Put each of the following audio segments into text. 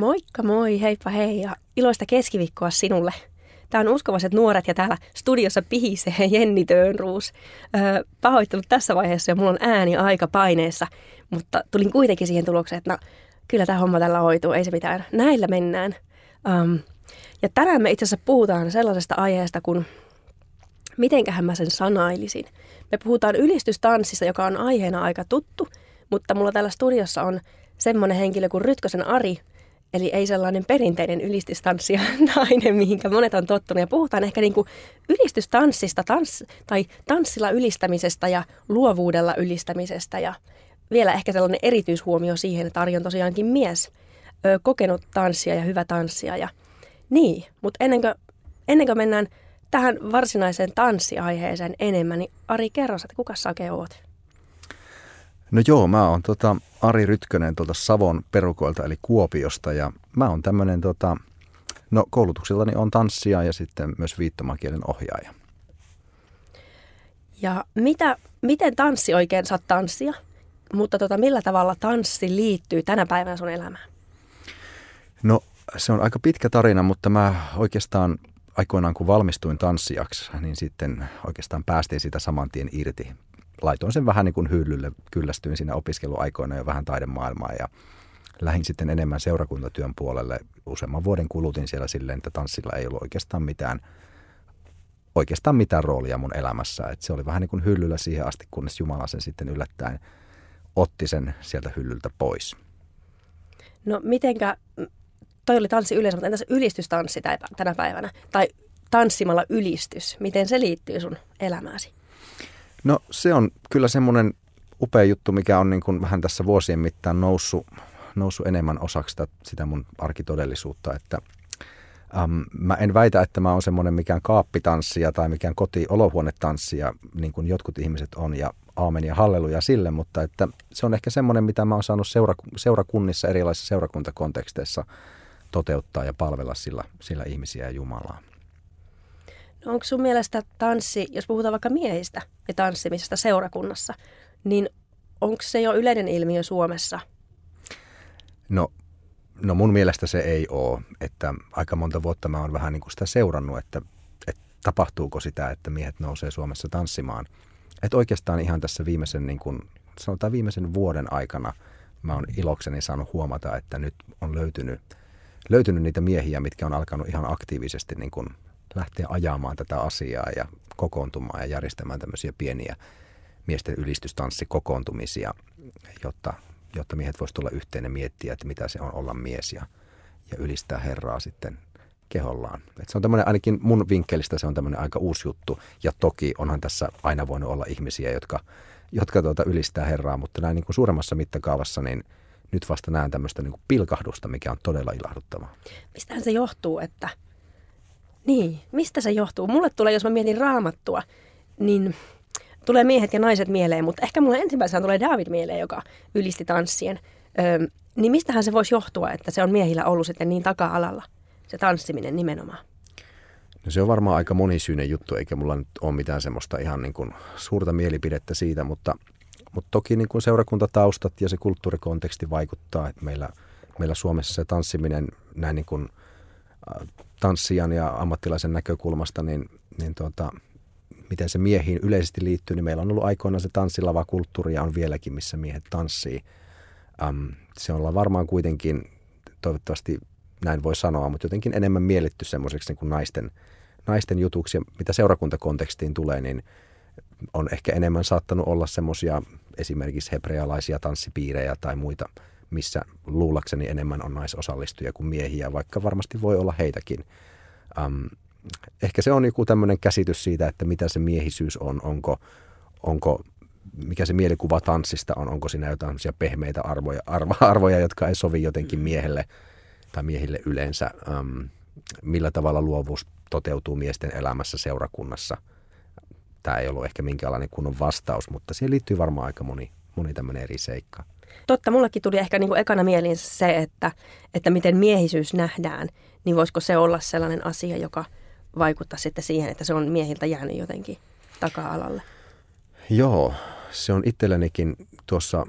Moikka moi, heippa hei ja iloista keskiviikkoa sinulle. Tämä on uskovaiset nuoret ja täällä studiossa pihisee Jenni Töönruus. Öö, pahoittelut tässä vaiheessa ja mulla on ääni aika paineessa, mutta tulin kuitenkin siihen tulokseen, että no, kyllä tämä homma tällä hoituu, ei se mitään. Näillä mennään. Um, ja tänään me itse asiassa puhutaan sellaisesta aiheesta kuin, mitenköhän mä sen sanailisin. Me puhutaan ylistystanssista, joka on aiheena aika tuttu, mutta mulla täällä studiossa on semmoinen henkilö kuin Rytkösen Ari, Eli ei sellainen perinteinen ylistystanssia nainen, mihinkä monet on tottunut. Ja puhutaan ehkä niin kuin ylistystanssista tans, tai tanssilla ylistämisestä ja luovuudella ylistämisestä. Ja vielä ehkä sellainen erityishuomio siihen, että Ari on tosiaankin mies, ö, kokenut tanssia ja hyvä tanssia. Ja, niin, mutta ennen kuin, ennen kuin mennään tähän varsinaiseen tanssiaiheeseen enemmän, niin Ari, kerro, että kuka sä oikein oot? No joo, mä oon tota Ari Rytkönen tuolta Savon perukoilta eli Kuopiosta ja mä oon tämmönen tota, no koulutuksellani on tanssija ja sitten myös viittomakielen ohjaaja. Ja mitä, miten tanssi oikein saat tanssia? Mutta tota, millä tavalla tanssi liittyy tänä päivänä sun elämään? No se on aika pitkä tarina, mutta mä oikeastaan aikoinaan kun valmistuin tanssijaksi, niin sitten oikeastaan päästiin sitä saman tien irti laitoin sen vähän niin kuin hyllylle, kyllästyin siinä opiskeluaikoina jo vähän taidemaailmaa ja lähdin sitten enemmän seurakuntatyön puolelle. Useamman vuoden kulutin siellä silleen, että tanssilla ei ollut oikeastaan mitään, oikeastaan mitään roolia mun elämässä. Et se oli vähän niin kuin hyllyllä siihen asti, kunnes Jumala sen sitten yllättäen otti sen sieltä hyllyltä pois. No mitenkä, toi oli tanssi yleensä, mutta entäs ylistystanssi tänä päivänä? Tai tanssimalla ylistys, miten se liittyy sun elämääsi? No se on kyllä semmoinen upea juttu, mikä on niin kuin vähän tässä vuosien mittaan noussut, noussut enemmän osaksi sitä, sitä mun arkitodellisuutta, että äm, mä en väitä, että mä oon semmoinen mikään kaappitanssija tai mikään koti-olohuonetanssija, niin kuin jotkut ihmiset on, ja aamen ja halleluja sille, mutta että se on ehkä semmoinen, mitä mä oon saanut seura, seurakunnissa, erilaisissa seurakuntakonteksteissa toteuttaa ja palvella sillä, sillä ihmisiä ja Jumalaa. No onko sun mielestä tanssi, jos puhutaan vaikka miehistä ja tanssimisesta seurakunnassa, niin onko se jo yleinen ilmiö Suomessa? No, no mun mielestä se ei ole. Että aika monta vuotta mä oon vähän niin kuin sitä seurannut, että, että tapahtuuko sitä, että miehet nousee Suomessa tanssimaan. Että oikeastaan ihan tässä viimeisen, niin kuin, sanotaan viimeisen vuoden aikana mä oon ilokseni saanut huomata, että nyt on löytynyt, löytynyt niitä miehiä, mitkä on alkanut ihan aktiivisesti niin kuin lähteä ajamaan tätä asiaa ja kokoontumaan ja järjestämään tämmöisiä pieniä miesten ylistystanssikokoontumisia, jotta, jotta miehet voisivat tulla yhteen ja miettiä, että mitä se on olla mies ja, ja ylistää Herraa sitten kehollaan. Et se on tämmöinen, ainakin mun vinkkelistä se on tämmöinen aika uusi juttu. Ja toki onhan tässä aina voinut olla ihmisiä, jotka, jotka tuota ylistää Herraa, mutta näin niin kuin suuremmassa mittakaavassa, niin nyt vasta näen tämmöistä niin kuin pilkahdusta, mikä on todella ilahduttavaa. Mistähän se johtuu, että niin, mistä se johtuu? Mulle tulee, jos mä mietin raamattua, niin tulee miehet ja naiset mieleen, mutta ehkä mulle ensimmäisenä tulee David mieleen, joka ylisti tanssien. Öö, niin mistähän se voisi johtua, että se on miehillä ollut sitten niin taka-alalla, se tanssiminen nimenomaan? No se on varmaan aika monisyinen juttu, eikä mulla nyt ole mitään semmoista ihan niin kuin suurta mielipidettä siitä, mutta, mutta toki niin kuin seurakuntataustat ja se kulttuurikonteksti vaikuttaa, että meillä, meillä Suomessa se tanssiminen näin niin kuin – tanssijan ja ammattilaisen näkökulmasta, niin, niin tuota, miten se miehiin yleisesti liittyy, niin meillä on ollut aikoinaan se tanssilava kulttuuri ja on vieläkin, missä miehet tanssii. Um, se on varmaan kuitenkin, toivottavasti näin voi sanoa, mutta jotenkin enemmän mielletty semmoiseksi niin kuin naisten, naisten jutuksi. Ja mitä seurakuntakontekstiin tulee, niin on ehkä enemmän saattanut olla semmoisia esimerkiksi hebrealaisia tanssipiirejä tai muita – missä luulakseni enemmän on naisosallistujia kuin miehiä, vaikka varmasti voi olla heitäkin. Um, ehkä se on joku tämmöinen käsitys siitä, että mitä se miehisyys on, onko, onko mikä se mielikuva tanssista on, onko siinä jotain pehmeitä arvoja, arvo, arvoja, jotka ei sovi jotenkin miehelle tai miehille yleensä. Um, millä tavalla luovuus toteutuu miesten elämässä seurakunnassa. Tämä ei ollut ehkä minkäänlainen kunnon vastaus, mutta siihen liittyy varmaan aika moni, moni tämmöinen eri seikka. Totta, mullakin tuli ehkä niin kuin ekana mieliin se, että, että miten miehisyys nähdään, niin voisiko se olla sellainen asia, joka vaikuttaa sitten siihen, että se on miehiltä jäänyt jotenkin taka-alalle? Joo, se on itsellenikin tuossa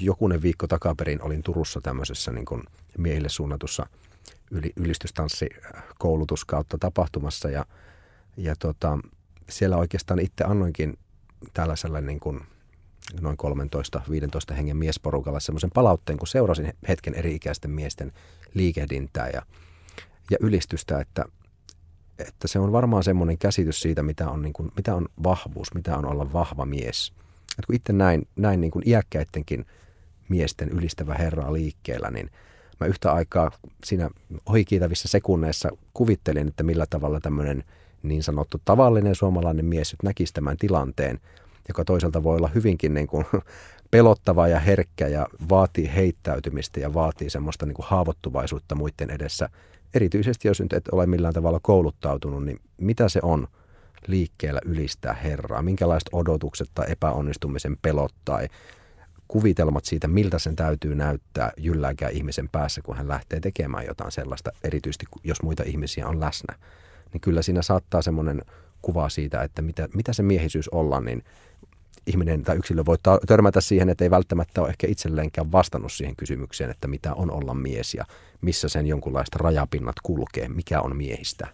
jokunen viikko takaperin olin Turussa tämmöisessä niin kuin miehille suunnatussa yli, ylistystanssikoulutus kautta tapahtumassa ja, ja tota, siellä oikeastaan itse annoinkin tällaiselle niin kuin noin 13-15 hengen miesporukalla semmoisen palautteen, kun seurasin hetken eri-ikäisten miesten liikehdintää ja, ja ylistystä, että, että se on varmaan semmoinen käsitys siitä, mitä on, niin kuin, mitä on vahvuus, mitä on olla vahva mies. Et kun itse näin, näin niin kuin iäkkäidenkin miesten ylistävä Herraa liikkeellä, niin mä yhtä aikaa siinä ohikiitävissä sekunneissa kuvittelin, että millä tavalla tämmöinen niin sanottu tavallinen suomalainen mies nyt näkisi tämän tilanteen, joka toisaalta voi olla hyvinkin niin kuin pelottava ja herkkä ja vaatii heittäytymistä ja vaatii semmoista niin kuin haavoittuvaisuutta muiden edessä. Erityisesti jos nyt et ole millään tavalla kouluttautunut, niin mitä se on liikkeellä ylistää Herraa? Minkälaiset odotukset tai epäonnistumisen pelot tai kuvitelmat siitä, miltä sen täytyy näyttää jyllääkään ihmisen päässä, kun hän lähtee tekemään jotain sellaista, erityisesti jos muita ihmisiä on läsnä. Niin kyllä siinä saattaa semmoinen kuva siitä, että mitä, mitä se miehisyys olla, niin ihminen tai yksilö voi törmätä siihen, että ei välttämättä ole ehkä itselleenkään vastannut siihen kysymykseen, että mitä on olla mies ja missä sen jonkunlaista rajapinnat kulkee, mikä on miehistä.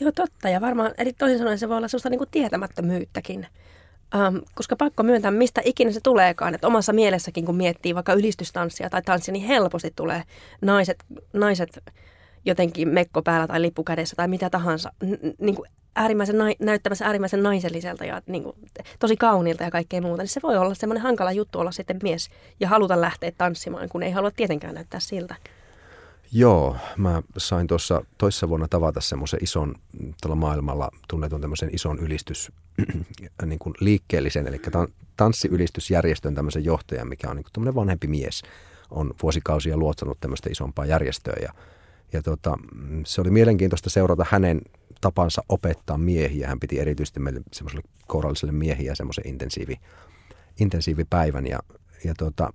Joo, totta. Ja varmaan, eli toisin sanoen se voi olla sellaista niin kuin tietämättömyyttäkin. Um, koska pakko myöntää, mistä ikinä se tuleekaan. Että omassa mielessäkin, kun miettii vaikka ylistystanssia tai tanssia, niin helposti tulee naiset, naiset jotenkin mekko päällä tai lippu kädessä tai mitä tahansa. Niin kuin äärimmäisen nai- näyttämässä äärimmäisen naiselliselta ja niin kuin, tosi kauniilta ja kaikkea muuta, niin se voi olla semmoinen hankala juttu olla sitten mies ja haluta lähteä tanssimaan, kun ei halua tietenkään näyttää siltä. Joo, mä sain tuossa toissa vuonna tavata semmoisen ison, tuolla maailmalla tunnetun tämmöisen ison ylistys, niin kuin liikkeellisen, eli tanssiylistysjärjestön tämmöisen johtajan, mikä on niin kuin vanhempi mies, on vuosikausia luotsanut tämmöistä isompaa järjestöä ja, ja tota, se oli mielenkiintoista seurata hänen tapansa opettaa miehiä. Hän piti erityisesti meille semmoiselle kouralliselle miehiä semmoisen intensiivi, intensiivipäivän ja, ja tota,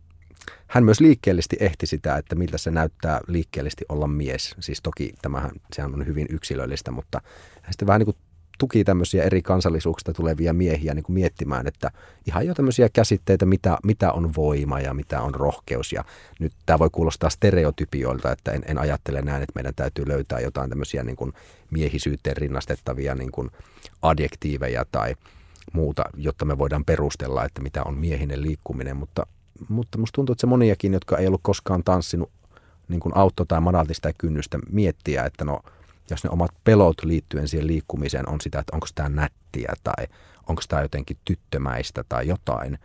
hän myös liikkeellisesti ehti sitä, että miltä se näyttää liikkeellisesti olla mies. Siis toki tämähän sehän on hyvin yksilöllistä, mutta hän sitten vähän niin kuin tuki tämmöisiä eri kansallisuuksista tulevia miehiä niin kuin miettimään, että ihan jo tämmöisiä käsitteitä, mitä, mitä on voima ja mitä on rohkeus. Ja nyt tämä voi kuulostaa stereotypioilta, että en, en ajattele näin, että meidän täytyy löytää jotain tämmöisiä niin kuin miehisyyteen rinnastettavia niin kuin adjektiiveja tai muuta, jotta me voidaan perustella, että mitä on miehinen liikkuminen, mutta, mutta musta tuntuu, että se moniakin, jotka ei ollut koskaan tanssinut, niin kuin auttoi tai madalti sitä kynnystä miettiä, että no – jos ne omat pelot liittyen siihen liikkumiseen on sitä, että onko tämä nättiä tai onko tämä jotenkin tyttömäistä tai jotain,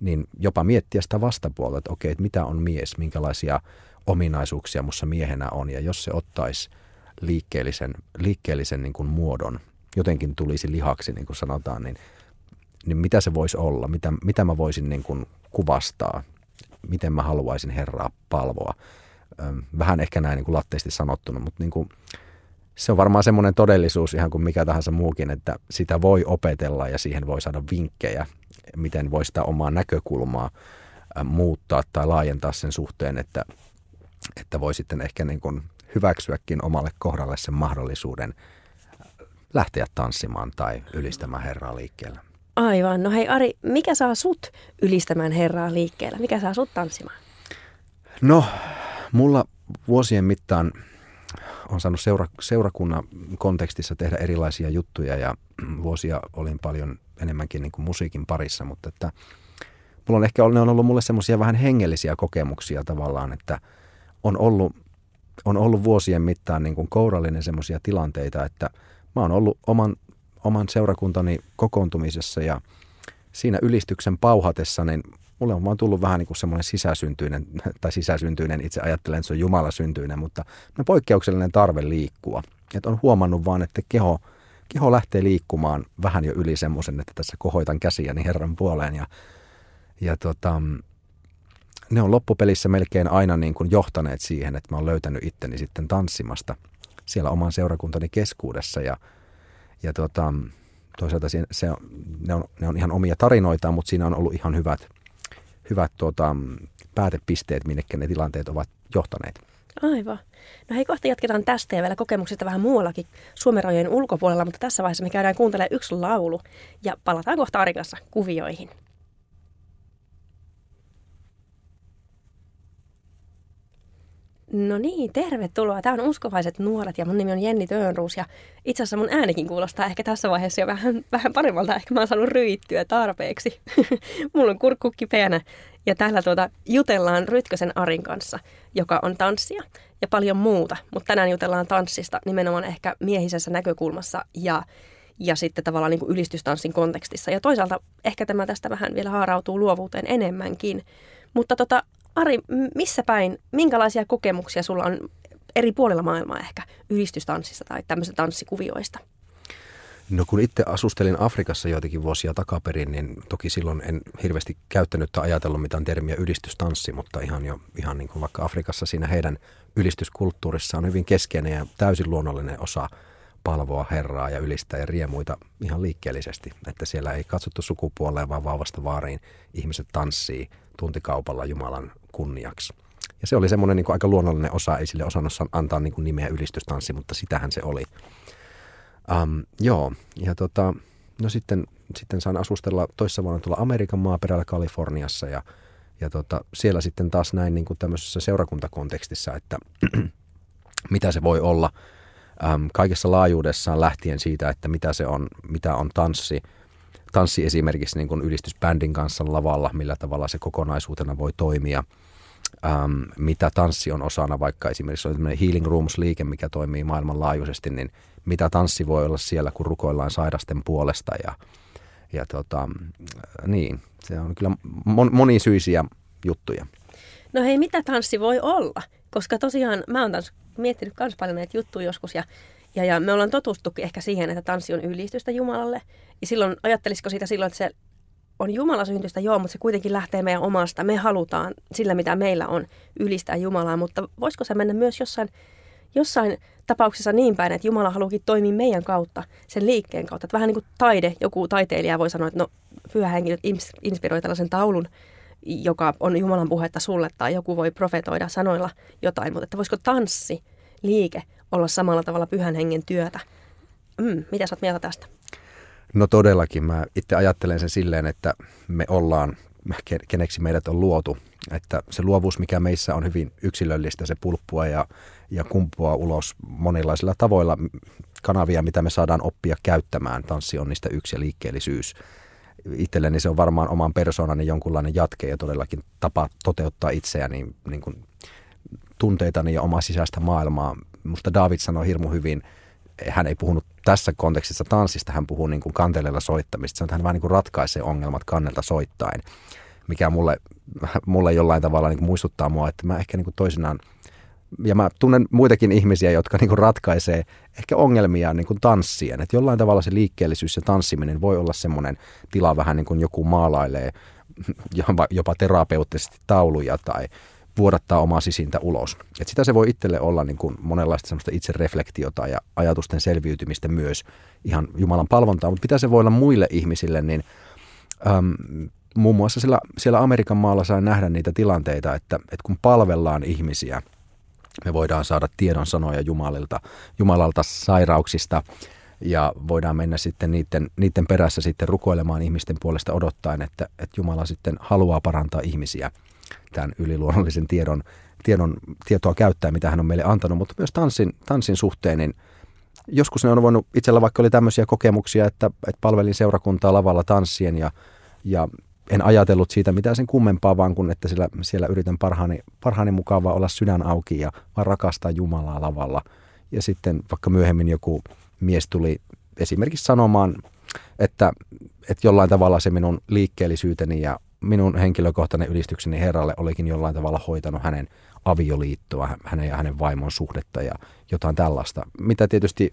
niin jopa miettiä sitä vastapuolta, että okei, että mitä on mies, minkälaisia ominaisuuksia mussa miehenä on, ja jos se ottaisi liikkeellisen, liikkeellisen niin kuin muodon, jotenkin tulisi lihaksi, niin kuin sanotaan, niin, niin mitä se voisi olla, mitä, mitä mä voisin niin kuin kuvastaa, miten mä haluaisin Herraa palvoa. Vähän ehkä näin niin kuin latteisesti sanottuna, mutta niin kuin, se on varmaan semmoinen todellisuus ihan kuin mikä tahansa muukin, että sitä voi opetella ja siihen voi saada vinkkejä, miten voi sitä omaa näkökulmaa muuttaa tai laajentaa sen suhteen, että, että voi sitten ehkä niin kuin hyväksyäkin omalle kohdalle sen mahdollisuuden lähteä tanssimaan tai ylistämään Herraa liikkeellä. Aivan. No hei Ari, mikä saa sut ylistämään Herraa liikkeellä? Mikä saa sut tanssimaan? No, mulla vuosien mittaan – on saanut seura, seurakunnan kontekstissa tehdä erilaisia juttuja ja vuosia olin paljon enemmänkin niin kuin musiikin parissa, mutta että mulla on ehkä ne on ollut mulle semmoisia vähän hengellisiä kokemuksia tavallaan, että on ollut, on ollut vuosien mittaan niin kuin kourallinen semmoisia tilanteita, että mä oon ollut oman, oman seurakuntani kokoontumisessa ja siinä ylistyksen pauhatessa, niin mulle on vaan tullut vähän niin kuin semmoinen sisäsyntyinen, tai sisäsyntyinen, itse ajattelen, että se on Jumala syntyinen, mutta poikkeuksellinen tarve liikkua. Että on huomannut vaan, että keho, keho lähtee liikkumaan vähän jo yli semmoisen, että tässä kohoitan käsiäni Herran puoleen. Ja, ja tota, ne on loppupelissä melkein aina niin kuin johtaneet siihen, että mä oon löytänyt itteni sitten tanssimasta siellä oman seurakuntani keskuudessa. Ja, ja tota, toisaalta se, se ne, on, ne on ihan omia tarinoita, mutta siinä on ollut ihan hyvät, hyvät tuota, päätepisteet, minnekä ne tilanteet ovat johtaneet. Aivan. No hei, kohta jatketaan tästä ja vielä kokemuksista vähän muuallakin Suomen rajojen ulkopuolella, mutta tässä vaiheessa me käydään kuuntelemaan yksi laulu ja palataan kohta Arikassa kuvioihin. No niin, tervetuloa. Tämä on Uskovaiset nuoret ja mun nimi on Jenni Töönruus ja itse asiassa mun äänikin kuulostaa ehkä tässä vaiheessa jo vähän, vähän paremmalta. Ehkä mä oon saanut ryittyä tarpeeksi. Mulla on kurkku kipeänä ja täällä tuota jutellaan Rytkösen Arin kanssa, joka on tanssia ja paljon muuta. Mutta tänään jutellaan tanssista nimenomaan ehkä miehisessä näkökulmassa ja ja sitten tavallaan niin kuin ylistystanssin kontekstissa. Ja toisaalta ehkä tämä tästä vähän vielä haarautuu luovuuteen enemmänkin. Mutta tota, Ari, missä päin, minkälaisia kokemuksia sulla on eri puolilla maailmaa ehkä ylistystanssissa tai tämmöisistä tanssikuvioista? No kun itse asustelin Afrikassa joitakin vuosia takaperin, niin toki silloin en hirveästi käyttänyt tai ajatellut mitään termiä ylistystanssi, mutta ihan jo ihan niin kuin vaikka Afrikassa siinä heidän ylistyskulttuurissa on hyvin keskeinen ja täysin luonnollinen osa palvoa Herraa ja ylistää ja riemuita ihan liikkeellisesti. Että siellä ei katsottu sukupuoleen, vaan vauvasta vaariin ihmiset tanssii tuntikaupalla Jumalan kunniaksi. Ja se oli semmoinen niin kuin aika luonnollinen osa, ei sille osannut antaa niin kuin nimeä ylistystanssi, mutta sitähän se oli. Um, joo, ja tota, no sitten, sitten sain asustella toissa vuonna tuolla Amerikan maaperällä Kaliforniassa ja, ja tota, siellä sitten taas näin niin kuin tämmöisessä seurakuntakontekstissa, että mitä se voi olla um, kaikessa laajuudessaan lähtien siitä, että mitä se on, mitä on tanssi, tanssi esimerkiksi niin kuin ylistysbändin kanssa lavalla, millä tavalla se kokonaisuutena voi toimia – ähm, mitä tanssi on osana, vaikka esimerkiksi on Healing Rooms-liike, mikä toimii maailmanlaajuisesti, niin mitä tanssi voi olla siellä, kun rukoillaan sairasten puolesta ja, ja tota, niin, se on kyllä mon, monisyisiä juttuja. No hei, mitä tanssi voi olla? Koska tosiaan mä oon taas miettinyt myös paljon näitä juttuja joskus ja, ja, ja me ollaan totuttu ehkä siihen, että tanssi on ylistystä Jumalalle. Ja silloin, ajattelisiko sitä silloin, että se on Jumala syntystä, joo, mutta se kuitenkin lähtee meidän omasta. Me halutaan sillä, mitä meillä on, ylistää Jumalaa, mutta voisiko se mennä myös jossain, jossain tapauksessa niin päin, että Jumala haluukin toimia meidän kautta, sen liikkeen kautta. Että vähän niin kuin taide, joku taiteilija voi sanoa, että no pyhä henki inspiroi tällaisen taulun, joka on Jumalan puhetta sulle, tai joku voi profetoida sanoilla jotain, mutta että voisiko tanssi, liike olla samalla tavalla pyhän hengen työtä? Mm, mitä sä oot mieltä tästä? No todellakin. Mä itse ajattelen sen silleen, että me ollaan, keneksi meidät on luotu. Että se luovuus, mikä meissä on hyvin yksilöllistä, se pulppua ja, ja kumpuaa ulos monilaisilla tavoilla kanavia, mitä me saadaan oppia käyttämään. Tanssi on niistä yksi ja liikkeellisyys. Itselleni se on varmaan oman persoonani jonkunlainen jatke ja todellakin tapa toteuttaa itseäni niin kuin tunteitani ja omaa sisäistä maailmaa. Musta David sanoi hirmu hyvin – hän ei puhunut tässä kontekstissa tanssista, hän puhuu niin kuin kanteleella soittamista. Se että hän vähän niin kuin ratkaisee ongelmat kannelta soittain, mikä mulle, mulle jollain tavalla niin kuin muistuttaa mua, että mä ehkä niin kuin toisinaan, ja mä tunnen muitakin ihmisiä, jotka niin kuin ratkaisee ehkä ongelmia niin kuin tanssien. Että jollain tavalla se liikkeellisyys ja tanssiminen voi olla semmoinen tila vähän niin kuin joku maalailee jopa terapeuttisesti tauluja tai vuodattaa omaa sisintä ulos. Et sitä se voi itselle olla niin kuin monenlaista semmoista itsereflektiota ja ajatusten selviytymistä myös ihan Jumalan palvontaa, mutta mitä se voi olla muille ihmisille, niin äm, muun muassa siellä, siellä Amerikan maalla saa nähdä niitä tilanteita, että, että kun palvellaan ihmisiä, me voidaan saada tiedon sanoja Jumalilta, Jumalalta sairauksista ja voidaan mennä sitten niiden, niiden perässä sitten rukoilemaan ihmisten puolesta odottaen, että, että Jumala sitten haluaa parantaa ihmisiä – tämän yliluonnollisen tiedon, tiedon, tietoa käyttää, mitä hän on meille antanut, mutta myös tanssin, tanssin suhteen, niin joskus ne on voinut, itsellä vaikka oli tämmöisiä kokemuksia, että, että palvelin seurakuntaa lavalla tanssien ja, ja en ajatellut siitä mitään sen kummempaa, vaan kun että siellä, siellä yritän parhaani, parhaani mukaan olla sydän auki ja vaan rakastaa Jumalaa lavalla. Ja sitten vaikka myöhemmin joku mies tuli esimerkiksi sanomaan, että, että jollain tavalla se minun liikkeellisyyteni ja minun henkilökohtainen ylistykseni Herralle olikin jollain tavalla hoitanut hänen avioliittoa, hänen ja hänen vaimon suhdetta ja jotain tällaista. Mitä tietysti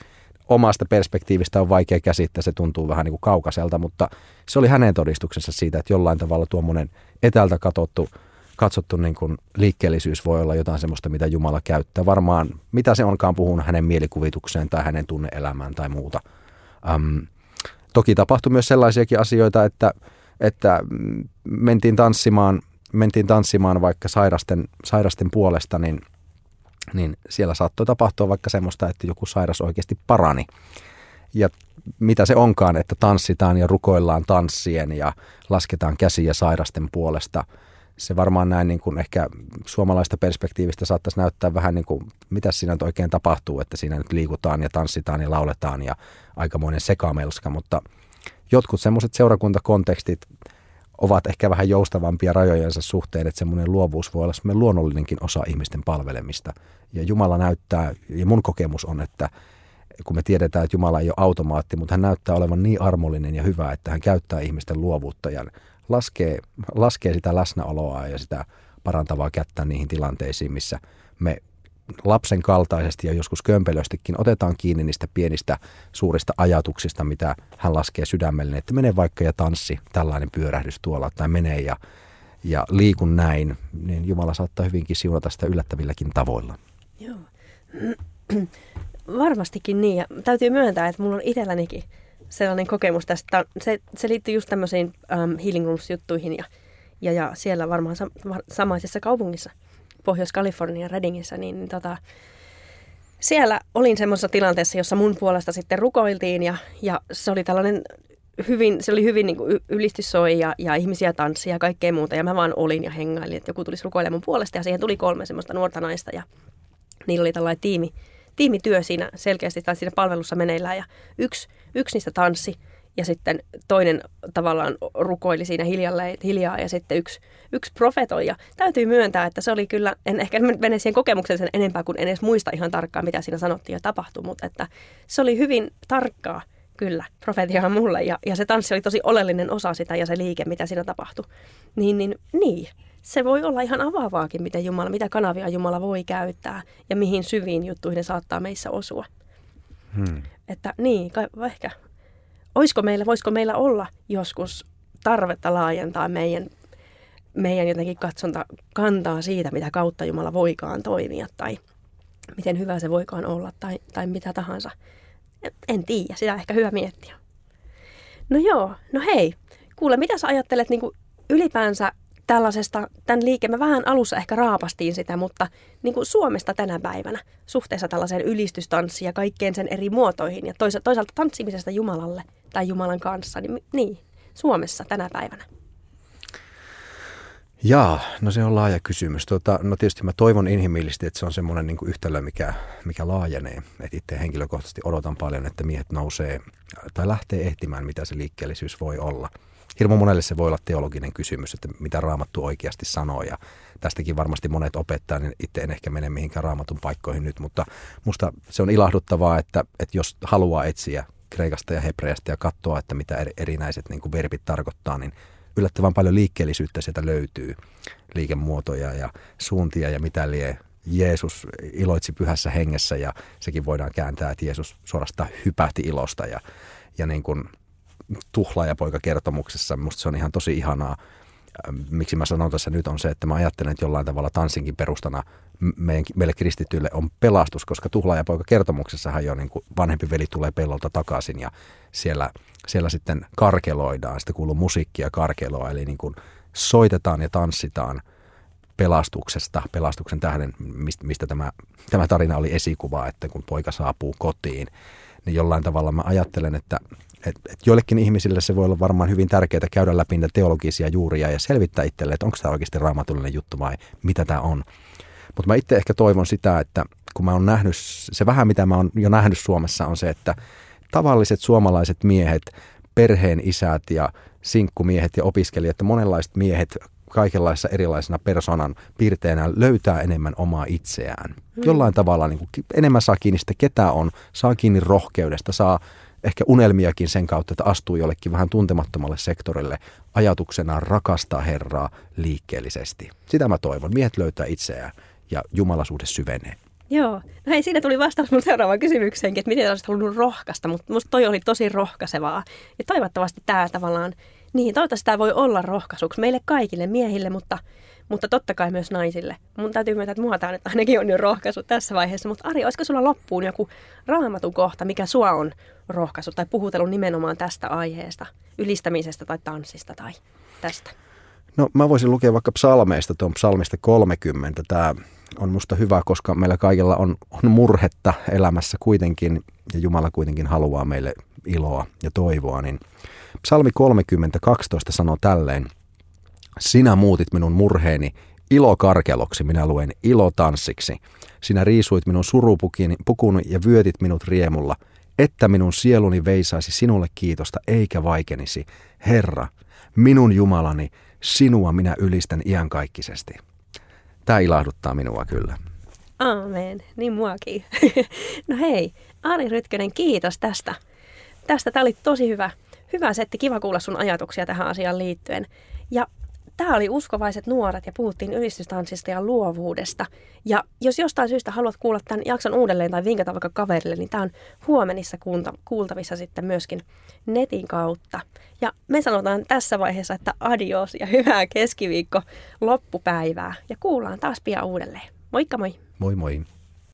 omasta perspektiivistä on vaikea käsittää, se tuntuu vähän niin kuin kaukaiselta, mutta se oli hänen todistuksensa siitä, että jollain tavalla tuommoinen etäältä katsottu, katsottu niin kuin liikkeellisyys voi olla jotain sellaista, mitä Jumala käyttää. Varmaan mitä se onkaan puhunut hänen mielikuvitukseen tai hänen tunneelämään tai muuta. Um, toki tapahtui myös sellaisiakin asioita, että että mentiin tanssimaan, mentiin tanssimaan vaikka sairasten, sairasten puolesta, niin, niin siellä saattoi tapahtua vaikka semmoista, että joku sairas oikeasti parani. Ja mitä se onkaan, että tanssitaan ja rukoillaan tanssien ja lasketaan käsiä sairasten puolesta, se varmaan näin niin kuin ehkä suomalaista perspektiivistä saattaisi näyttää vähän niin kuin, mitä siinä nyt oikein tapahtuu, että siinä nyt liikutaan ja tanssitaan ja lauletaan ja aikamoinen sekamelska, mutta jotkut semmoiset seurakuntakontekstit ovat ehkä vähän joustavampia rajojensa suhteen, että semmoinen luovuus voi olla semmoinen luonnollinenkin osa ihmisten palvelemista. Ja Jumala näyttää, ja mun kokemus on, että kun me tiedetään, että Jumala ei ole automaatti, mutta hän näyttää olevan niin armollinen ja hyvä, että hän käyttää ihmisten luovuutta ja laskee, laskee sitä läsnäoloa ja sitä parantavaa kättä niihin tilanteisiin, missä me lapsen kaltaisesti ja joskus kömpelöstikin otetaan kiinni niistä pienistä suurista ajatuksista, mitä hän laskee sydämelle, että mene vaikka ja tanssi, tällainen pyörähdys tuolla, tai mene ja, ja liikun näin, niin Jumala saattaa hyvinkin siunata sitä yllättävilläkin tavoilla. Joo. Varmastikin niin, ja täytyy myöntää, että mulla on itsellänikin sellainen kokemus tästä. Se, se liittyy just tämmöisiin um, healing rooms-juttuihin, ja, ja, ja siellä varmaan sam- samaisessa kaupungissa – Pohjois-Kalifornian Readingissä, niin, niin tota, siellä olin semmoisessa tilanteessa, jossa mun puolesta sitten rukoiltiin ja, ja se oli tällainen hyvin, se oli hyvin niin ylistysoi ja, ja ihmisiä tanssia ja kaikkea muuta. Ja mä vaan olin ja hengailin, että joku tulisi rukoilemaan mun puolesta ja siihen tuli kolme semmoista nuorta naista ja niillä oli tällainen tiimi, tiimityö siinä selkeästi tai siinä palvelussa meneillään ja yksi, yksi niistä tanssi ja sitten toinen tavallaan rukoili siinä hiljalleen, hiljaa ja sitten yksi, yksi profetoi. Ja täytyy myöntää, että se oli kyllä, en ehkä mene siihen kokemukseen sen enempää kuin en edes muista ihan tarkkaan, mitä siinä sanottiin ja tapahtui, mutta että se oli hyvin tarkkaa kyllä profetiaa mulle ja, ja se tanssi oli tosi oleellinen osa sitä ja se liike, mitä siinä tapahtui. Niin, niin, niin se voi olla ihan avaavaakin, miten Jumala, mitä kanavia Jumala voi käyttää ja mihin syviin juttuihin ne saattaa meissä osua. Hmm. Että niin, kai, ehkä olisiko meillä, voisiko meillä olla joskus tarvetta laajentaa meidän, meidän jotenkin katsonta kantaa siitä, mitä kautta Jumala voikaan toimia tai miten hyvä se voikaan olla tai, tai mitä tahansa. En tiedä, sitä ehkä hyvä miettiä. No joo, no hei, kuule, mitä sä ajattelet niin ylipäänsä tällaisesta, tämän liike, me vähän alussa ehkä raapastiin sitä, mutta niin kuin Suomesta tänä päivänä suhteessa tällaiseen ylistystanssiin ja kaikkeen sen eri muotoihin ja toisaalta tanssimisesta Jumalalle tai Jumalan kanssa, niin, niin Suomessa tänä päivänä? Jaa, no se on laaja kysymys. Tota, no tietysti mä toivon inhimillisesti, että se on semmoinen niin yhtälö, mikä, mikä laajenee. Et itse henkilökohtaisesti odotan paljon, että miehet nousee tai lähtee ehtimään, mitä se liikkeellisyys voi olla – hirmu monelle se voi olla teologinen kysymys, että mitä raamattu oikeasti sanoo ja tästäkin varmasti monet opettaa, niin itse en ehkä mene mihinkään raamatun paikkoihin nyt, mutta musta se on ilahduttavaa, että, että jos haluaa etsiä kreikasta ja hebreasta ja katsoa, että mitä erinäiset niin kuin verbit tarkoittaa, niin yllättävän paljon liikkeellisyyttä sieltä löytyy, liikemuotoja ja suuntia ja mitä lie. Jeesus iloitsi pyhässä hengessä ja sekin voidaan kääntää, että Jeesus suorastaan hypähti ilosta ja, ja niin kuin tuhlaajapoika-kertomuksessa. Musta se on ihan tosi ihanaa. Miksi mä sanon tässä nyt on se, että mä ajattelen, että jollain tavalla tanssinkin perustana meidän, meille kristityille on pelastus, koska tuhlaajapoika-kertomuksessahan jo niin kuin vanhempi veli tulee pellolta takaisin ja siellä, siellä sitten karkeloidaan. Sitten kuuluu musiikkia karkeloa, eli niin kuin soitetaan ja tanssitaan pelastuksesta, pelastuksen tähden, mistä tämä, tämä tarina oli esikuva, että kun poika saapuu kotiin, niin jollain tavalla mä ajattelen, että et, et joillekin ihmisille se voi olla varmaan hyvin tärkeää käydä läpi niitä teologisia juuria ja selvittää itselle, että onko tämä oikeasti raamatullinen juttu vai mitä tämä on. Mutta mä itse ehkä toivon sitä, että kun mä oon nähnyt, se vähän mitä mä oon jo nähnyt Suomessa on se, että tavalliset suomalaiset miehet, perheen isät ja sinkkumiehet ja opiskelijat ja monenlaiset miehet kaikenlaisissa erilaisina persoonan piirteinä löytää enemmän omaa itseään. Mm. Jollain tavalla niin kuin, enemmän saa kiinni sitä, ketä on, saa kiinni rohkeudesta, saa ehkä unelmiakin sen kautta, että astuu jollekin vähän tuntemattomalle sektorille ajatuksena rakastaa Herraa liikkeellisesti. Sitä mä toivon. Miehet löytää itseään ja jumalasuhde syvenee. Joo. No hei, siinä tuli vastaus mun seuraavaan kysymykseenkin, että miten olisit halunnut rohkaista, mutta musta toi oli tosi rohkaisevaa. Ja toivottavasti tämä tavallaan, niin toivottavasti tämä voi olla rohkaisuksi meille kaikille miehille, mutta mutta totta kai myös naisille. Mun täytyy myöntää, että mua tämä ainakin on jo rohkaisu tässä vaiheessa. Mutta Ari, olisiko sulla loppuun joku raamatun kohta, mikä sua on rohkaisu tai puhutellut nimenomaan tästä aiheesta, ylistämisestä tai tanssista tai tästä? No mä voisin lukea vaikka psalmeista, tuon psalmista 30. Tämä on musta hyvä, koska meillä kaikilla on, on murhetta elämässä kuitenkin ja Jumala kuitenkin haluaa meille iloa ja toivoa. Niin psalmi 30, 12 sanoo tälleen – Sinä muutit minun murheeni ilokarkeloksi, minä luen ilotanssiksi. Sinä riisuit minun surupukuni ja vyötit minut riemulla, että minun sieluni veisaisi sinulle kiitosta eikä vaikenisi. Herra, minun Jumalani, sinua minä ylistän iankaikkisesti. Tämä ilahduttaa minua kyllä. Aamen, niin muakin. no hei, Ari Rytkönen, kiitos tästä. Tästä tämä oli tosi hyvä, hyvä setti, kiva kuulla sun ajatuksia tähän asiaan liittyen. Ja tämä oli Uskovaiset nuoret ja puhuttiin ylistystanssista ja luovuudesta. Ja jos jostain syystä haluat kuulla tämän jakson uudelleen tai vinkata vaikka kaverille, niin tämä on huomenissa kuultavissa sitten myöskin netin kautta. Ja me sanotaan tässä vaiheessa, että adios ja hyvää keskiviikko loppupäivää. Ja kuullaan taas pian uudelleen. Moikka moi! Moi moi!